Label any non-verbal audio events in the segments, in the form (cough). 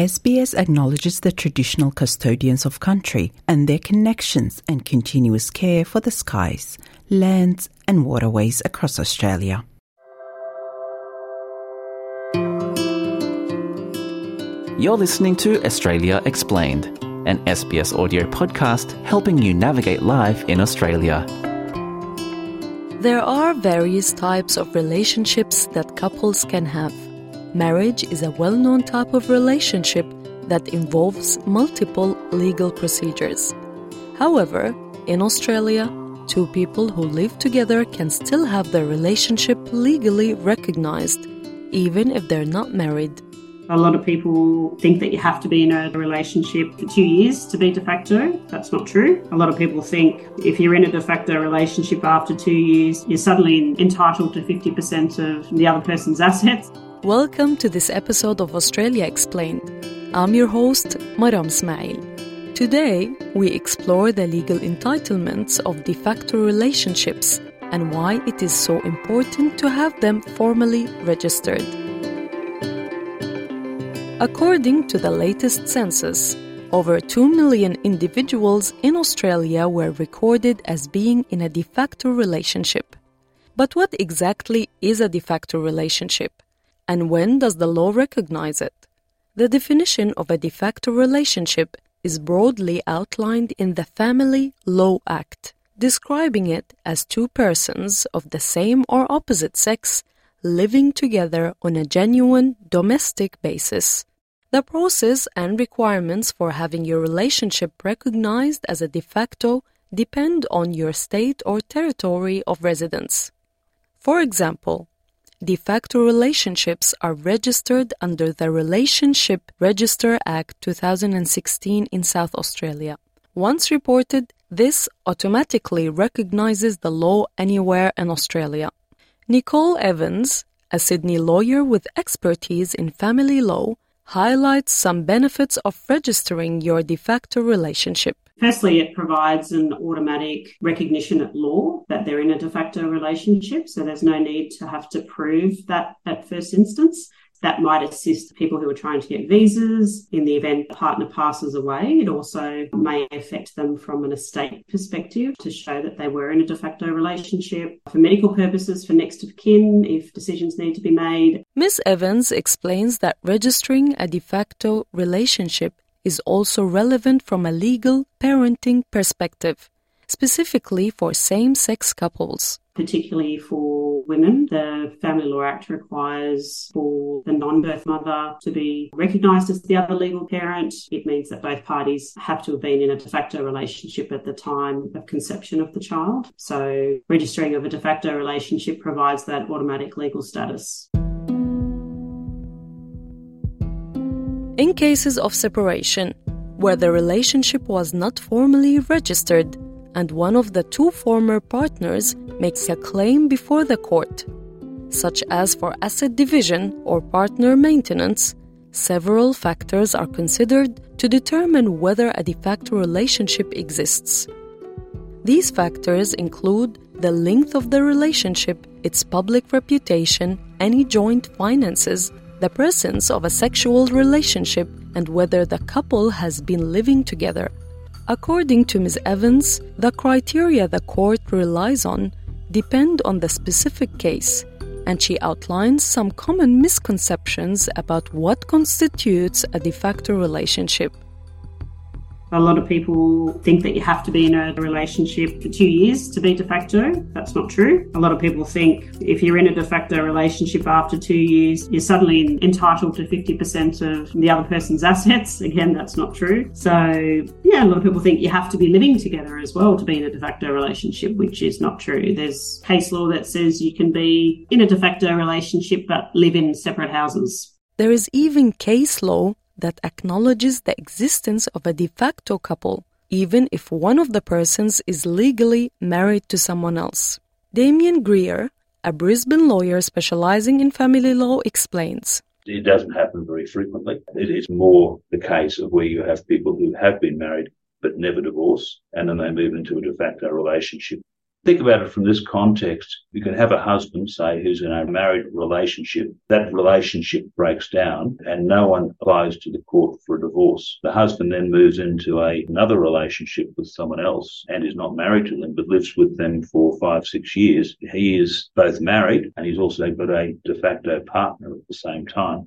SBS acknowledges the traditional custodians of country and their connections and continuous care for the skies, lands, and waterways across Australia. You're listening to Australia Explained, an SBS audio podcast helping you navigate life in Australia. There are various types of relationships that couples can have. Marriage is a well known type of relationship that involves multiple legal procedures. However, in Australia, two people who live together can still have their relationship legally recognized, even if they're not married. A lot of people think that you have to be in a relationship for two years to be de facto. That's not true. A lot of people think if you're in a de facto relationship after two years, you're suddenly entitled to 50% of the other person's assets. Welcome to this episode of Australia Explained. I'm your host, Maram Ismail. Today, we explore the legal entitlements of de facto relationships and why it is so important to have them formally registered. According to the latest census, over 2 million individuals in Australia were recorded as being in a de facto relationship. But what exactly is a de facto relationship? And when does the law recognize it? The definition of a de facto relationship is broadly outlined in the Family Law Act, describing it as two persons of the same or opposite sex living together on a genuine domestic basis. The process and requirements for having your relationship recognized as a de facto depend on your state or territory of residence. For example, de facto relationships are registered under the Relationship Register Act 2016 in South Australia. Once reported, this automatically recognizes the law anywhere in Australia. Nicole Evans, a Sydney lawyer with expertise in family law, highlights some benefits of registering your de facto relationship. Firstly, it provides an automatic recognition at law that they're in a de facto relationship, so there's no need to have to prove that at first instance. That might assist people who are trying to get visas in the event the partner passes away. It also may affect them from an estate perspective to show that they were in a de facto relationship for medical purposes, for next of kin, if decisions need to be made. Ms. Evans explains that registering a de facto relationship is also relevant from a legal parenting perspective, specifically for same sex couples. Particularly for women, the Family Law Act requires for the non birth mother to be recognised as the other legal parent. It means that both parties have to have been in a de facto relationship at the time of conception of the child. So, registering of a de facto relationship provides that automatic legal status. In cases of separation, where the relationship was not formally registered and one of the two former partners makes a claim before the court, such as for asset division or partner maintenance, several factors are considered to determine whether a de facto relationship exists. These factors include the length of the relationship, its public reputation, any joint finances, the presence of a sexual relationship, and whether the couple has been living together. According to Ms. Evans, the criteria the court relies on depend on the specific case, and she outlines some common misconceptions about what constitutes a de facto relationship. A lot of people think that you have to be in a relationship for two years to be de facto. That's not true. A lot of people think if you're in a de facto relationship after two years, you're suddenly entitled to 50% of the other person's (laughs) assets. Again, that's not true. So, yeah, a lot of people think you have to be living together as well to be in a de facto relationship, which is not true. There's case law that says you can be in a de facto relationship but live in separate houses. There is even case law that acknowledges the existence of a de facto couple, even if one of the persons is legally married to someone else. Damien Greer, a Brisbane lawyer specializing in family law, explains. It doesn't happen very frequently. It is more the case of where you have people who have been married but never divorce, and then they move into a de facto relationship. Think about it from this context. You can have a husband, say, who's in a married relationship. That relationship breaks down and no one applies to the court for a divorce. The husband then moves into a, another relationship with someone else and is not married to them, but lives with them for five, six years. He is both married and he's also got a de facto partner at the same time.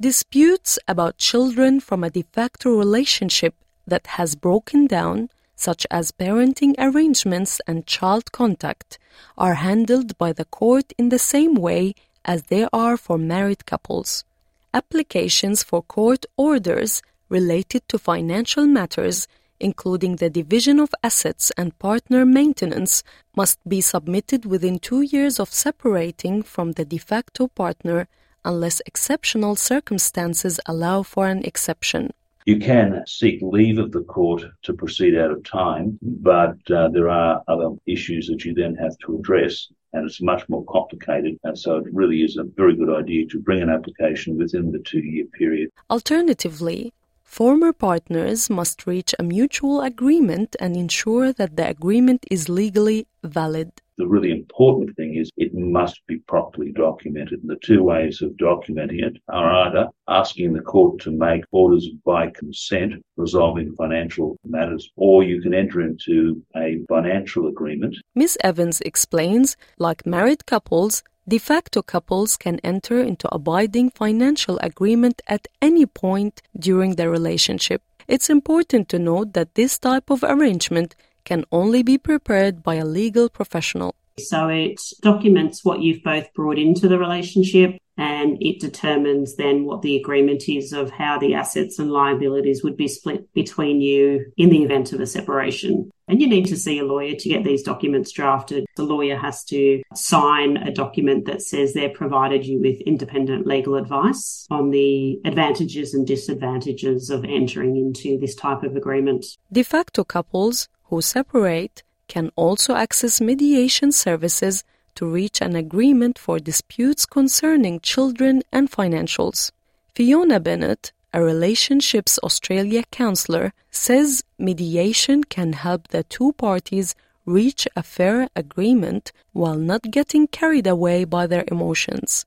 Disputes about children from a de facto relationship that has broken down, such as parenting arrangements and child contact, are handled by the court in the same way as they are for married couples. Applications for court orders related to financial matters, including the division of assets and partner maintenance, must be submitted within two years of separating from the de facto partner unless exceptional circumstances allow for an exception. You can seek leave of the court to proceed out of time, but uh, there are other issues that you then have to address, and it's much more complicated. And so it really is a very good idea to bring an application within the two year period. Alternatively, former partners must reach a mutual agreement and ensure that the agreement is legally valid. The really important thing is it must be properly documented. And the two ways of documenting it are either asking the court to make orders by consent resolving financial matters, or you can enter into a financial agreement. Ms. Evans explains, like married couples, de facto couples can enter into abiding financial agreement at any point during their relationship. It's important to note that this type of arrangement can only be prepared by a legal professional. So it documents what you've both brought into the relationship and it determines then what the agreement is of how the assets and liabilities would be split between you in the event of a separation. And you need to see a lawyer to get these documents drafted. The lawyer has to sign a document that says they've provided you with independent legal advice on the advantages and disadvantages of entering into this type of agreement. De facto couples who separate can also access mediation services to reach an agreement for disputes concerning children and financials. Fiona Bennett, a Relationships Australia counselor, says mediation can help the two parties reach a fair agreement while not getting carried away by their emotions.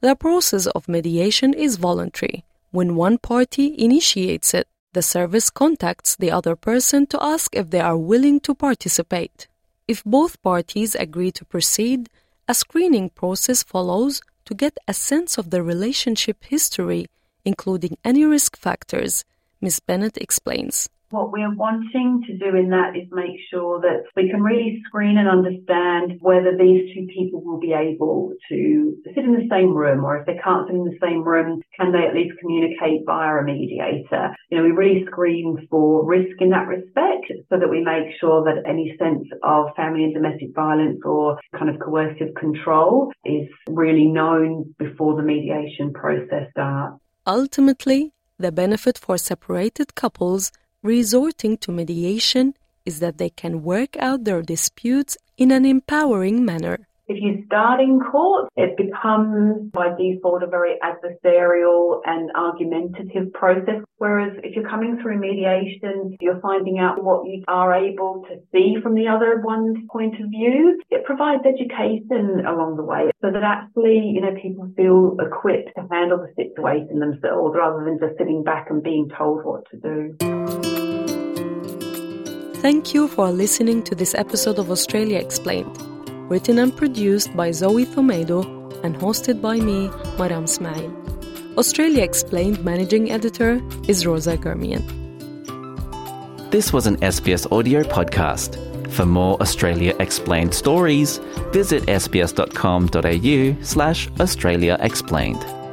The process of mediation is voluntary. When one party initiates it, the service contacts the other person to ask if they are willing to participate. If both parties agree to proceed, a screening process follows to get a sense of the relationship history, including any risk factors, Ms. Bennett explains. What we're wanting to do in that is make sure that we can really screen and understand whether these two people will be able to sit in the same room or if they can't sit in the same room, can they at least communicate via a mediator? You know, we really screen for risk in that respect so that we make sure that any sense of family and domestic violence or kind of coercive control is really known before the mediation process starts. Ultimately, the benefit for separated couples resorting to mediation is that they can work out their disputes in an empowering manner. If you start in court, it becomes by default a very adversarial and argumentative process. Whereas if you're coming through mediation, you're finding out what you are able to see from the other one's point of view. It provides education along the way so that actually, you know, people feel equipped to handle the situation themselves rather than just sitting back and being told what to do. Thank you for listening to this episode of Australia Explained, written and produced by Zoe Thomaidou and hosted by me, Maram Ismail. Australia Explained managing editor is Rosa Germian. This was an SBS audio podcast. For more Australia Explained stories, visit sbs.com.au slash Australia Explained.